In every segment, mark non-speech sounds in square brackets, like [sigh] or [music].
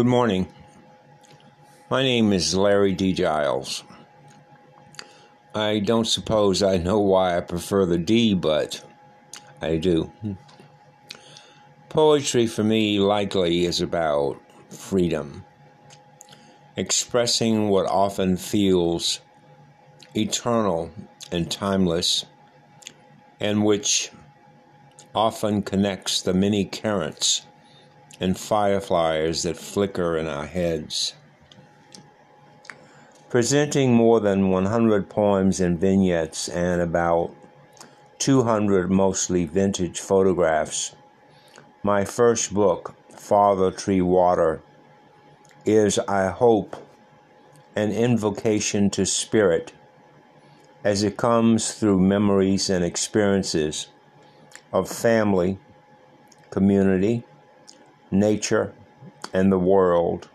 Good morning. My name is Larry D. Giles. I don't suppose I know why I prefer the D, but I do. Poetry for me likely is about freedom, expressing what often feels eternal and timeless, and which often connects the many currents and fireflies that flicker in our heads. Presenting more than 100 poems and vignettes and about 200 mostly vintage photographs, my first book, Father Tree Water, is, I hope, an invocation to spirit as it comes through memories and experiences of family, community, nature, and the world,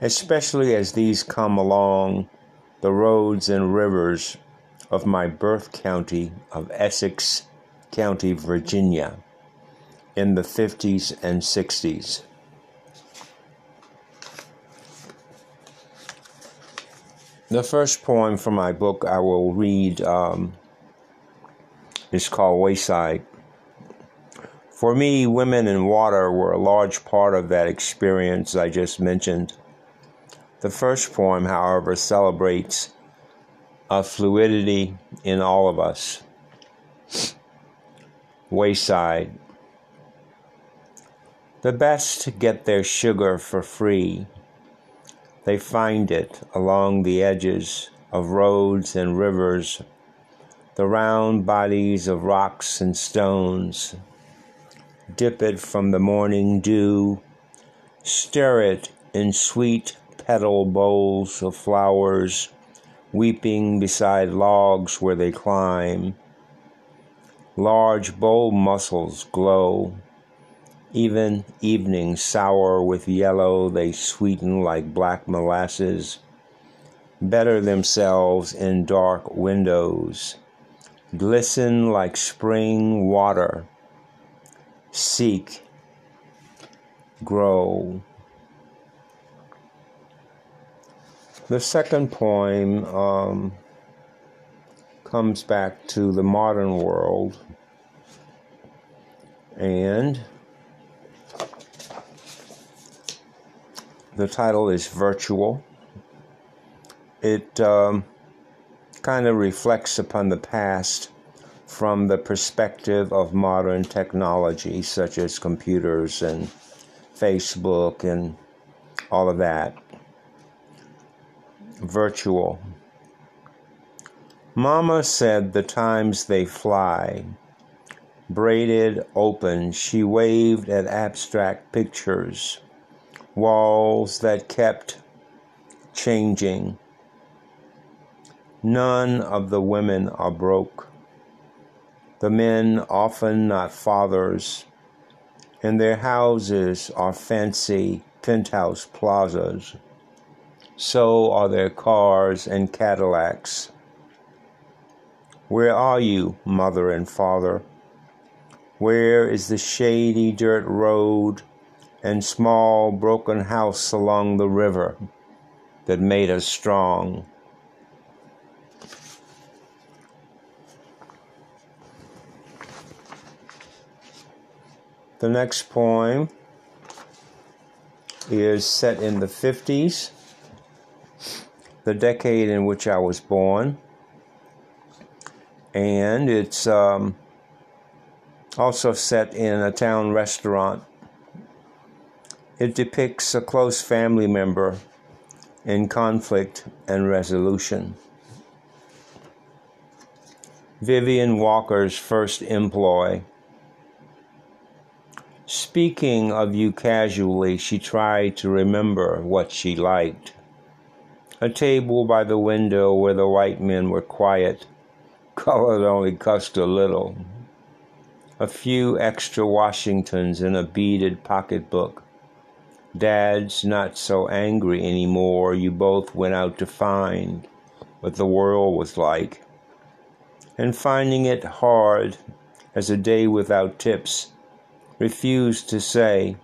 especially as these come along the roads and rivers of my birth county of Essex County, Virginia, in the 50s and 60s. The first poem from my book I will read um, is called Wayside. For me, women and water were a large part of that experience I just mentioned. The first poem, however, celebrates a fluidity in all of us. Wayside. The best get their sugar for free. They find it along the edges of roads and rivers, the round bodies of rocks and stones dip it from the morning dew, stir it in sweet petal bowls of flowers, weeping beside logs where they climb. Large bowl mussels glow. Even evening sour with yellow, they sweeten like black molasses, better themselves in dark windows, glisten like spring water seek, grow. The second poem um, comes back to the modern world and the title is Virtual. It um, kind of reflects upon the past from the perspective of modern technology, such as computers and Facebook and all of that. Virtual. Mama said the times they fly. Braided open, she waved at abstract pictures, walls that kept changing. None of the women are broke the men often not fathers, and their houses are fancy penthouse plazas. So are their cars and Cadillacs. Where are you, mother and father? Where is the shady dirt road and small broken house along the river that made us strong? The next poem is set in the 50s, the decade in which I was born. And it's um, also set in a town restaurant. It depicts a close family member in conflict and resolution. Vivian Walker's first employ Speaking of you casually, she tried to remember what she liked. A table by the window where the white men were quiet, [laughs] colored only cost a little. A few extra Washingtons in a beaded pocketbook. Dad's not so angry anymore. You both went out to find what the world was like. And finding it hard as a day without tips refused to say,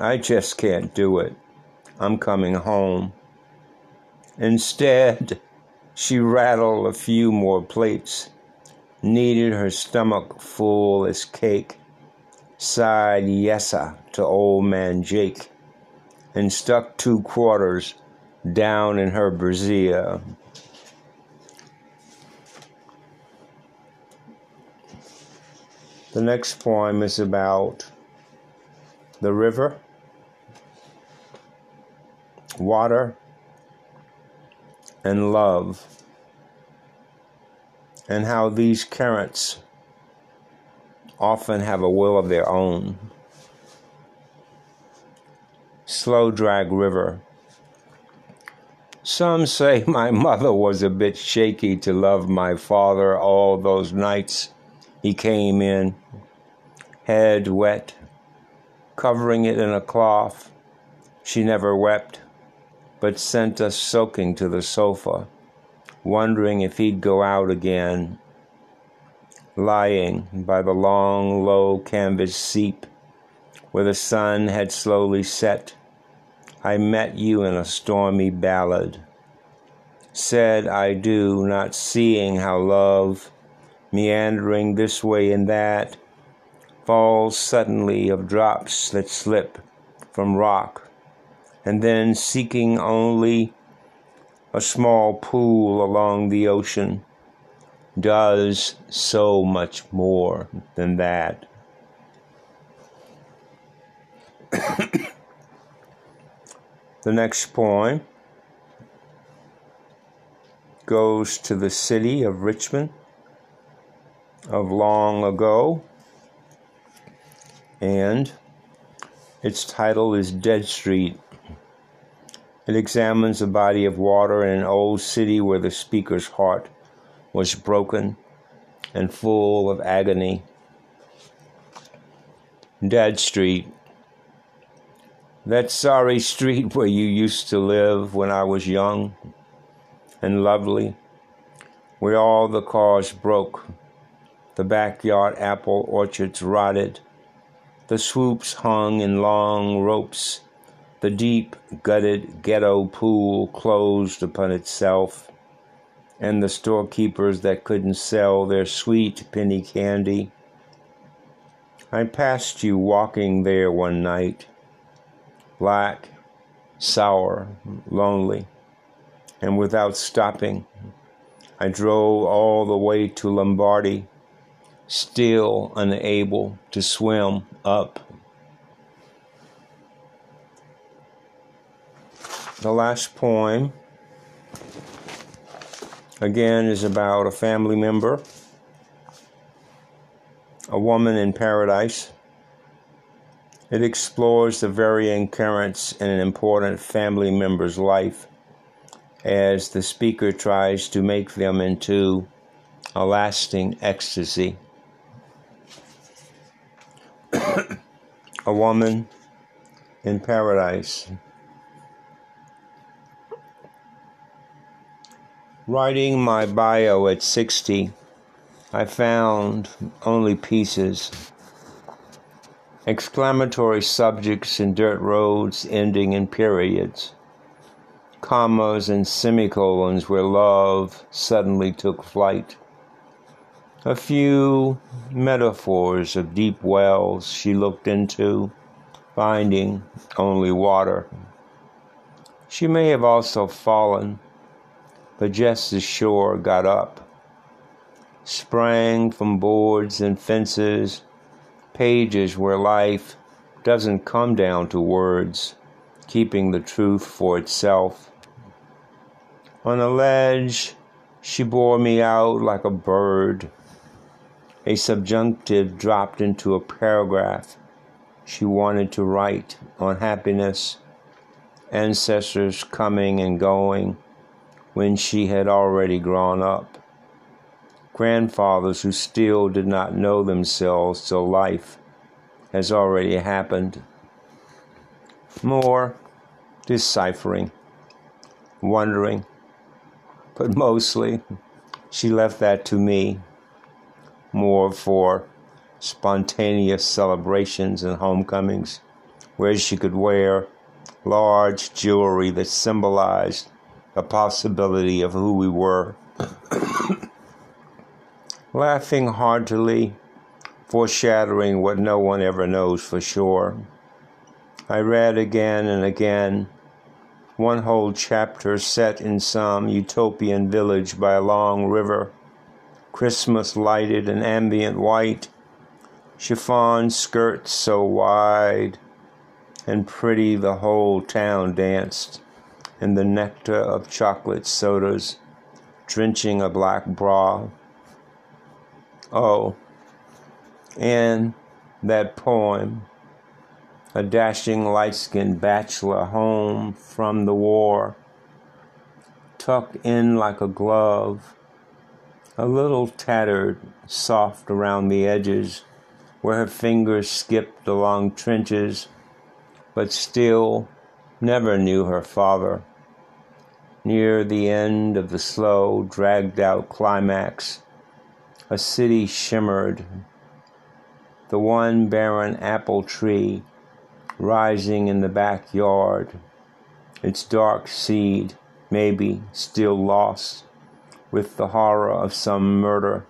I just can't do it. I'm coming home. Instead, she rattled a few more plates, kneaded her stomach full as cake, sighed yessa to old man Jake, and stuck two quarters down in her brassiere. The next poem is about the river, water, and love, and how these currents often have a will of their own. Slow Drag River. Some say [laughs] my mother was a bit shaky to love my father all those nights he came in head wet, covering it in a cloth. She never wept, but sent us soaking to the sofa, wondering if he'd go out again. Lying by the long, low canvas seat where the sun had slowly set, I met you in a stormy ballad. Said I do, not seeing how love, meandering this way and that, falls suddenly of drops that slip from rock, and then seeking only a small pool along the ocean, does so much more than that. [coughs] the next poem goes to the city of Richmond of long ago and its title is Dead Street. It examines a body of water in an old city where the speaker's heart was broken and full of agony. Dead Street. That sorry street where you used to live when I was young and lovely, where all the cars broke, the backyard apple orchards rotted, the swoops hung in long ropes. The deep, gutted ghetto pool closed upon itself, and the storekeepers that couldn't sell their sweet penny candy. I passed you walking there one night, black, sour, lonely, and without stopping, I drove all the way to Lombardy still unable to swim up. The last poem, again, is about a family member, a woman in paradise. It explores the varying currents in an important family member's life as the speaker tries to make them into a lasting ecstasy. [coughs] a woman in paradise. Writing my bio at 60, I found only pieces. Exclamatory subjects in dirt roads ending in periods. Commas and semicolons where love suddenly took flight. A few metaphors of deep wells she looked into, finding only water. She may have also fallen, but just as sure got up, sprang from boards and fences, pages where life doesn't come down to words, keeping the truth for itself. On a ledge, she bore me out like a bird a subjunctive dropped into a paragraph she wanted to write on happiness, ancestors coming and going when she had already grown up, grandfathers who still did not know themselves till life has already happened. More deciphering, wondering, but mostly she left that to me more for spontaneous celebrations and homecomings where she could wear large jewelry that symbolized the possibility of who we were. [coughs] Laughing heartily, foreshadowing what no one ever knows for sure. I read again and again one whole chapter set in some utopian village by a long river, Christmas lighted and ambient white, chiffon skirts so wide and pretty the whole town danced in the nectar of chocolate sodas, drenching a black bra. Oh, and that poem a dashing light skinned bachelor home from the war, tucked in like a glove, a little tattered, soft around the edges, where her fingers skipped along trenches, but still never knew her father. Near the end of the slow, dragged out climax, a city shimmered. The one barren apple tree rising in the backyard, its dark seed, maybe, still lost, with the horror of some murder,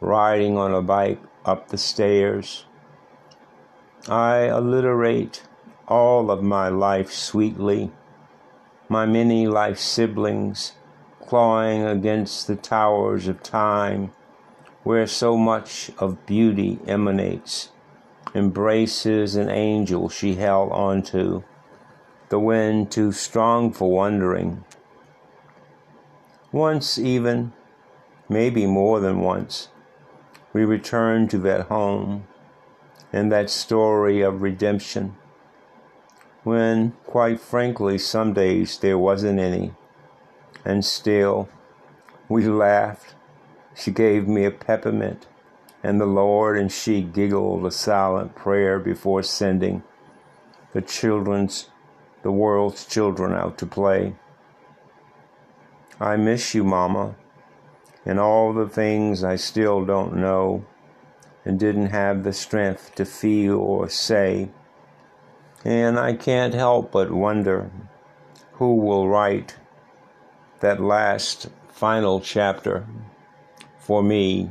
riding on a bike up the stairs. I alliterate all of my life sweetly, my many life siblings clawing against the towers of time where so much of beauty emanates embraces an angel she held onto, the wind too strong for wandering. Once, even, maybe more than once, we returned to that home and that story of redemption when, quite frankly, some days there wasn't any. And still, we laughed. She gave me a peppermint and the Lord and she giggled a silent prayer before sending the children's the world's children out to play. I miss you, Mama, and all the things I still don't know and didn't have the strength to feel or say. And I can't help but wonder who will write that last final chapter for me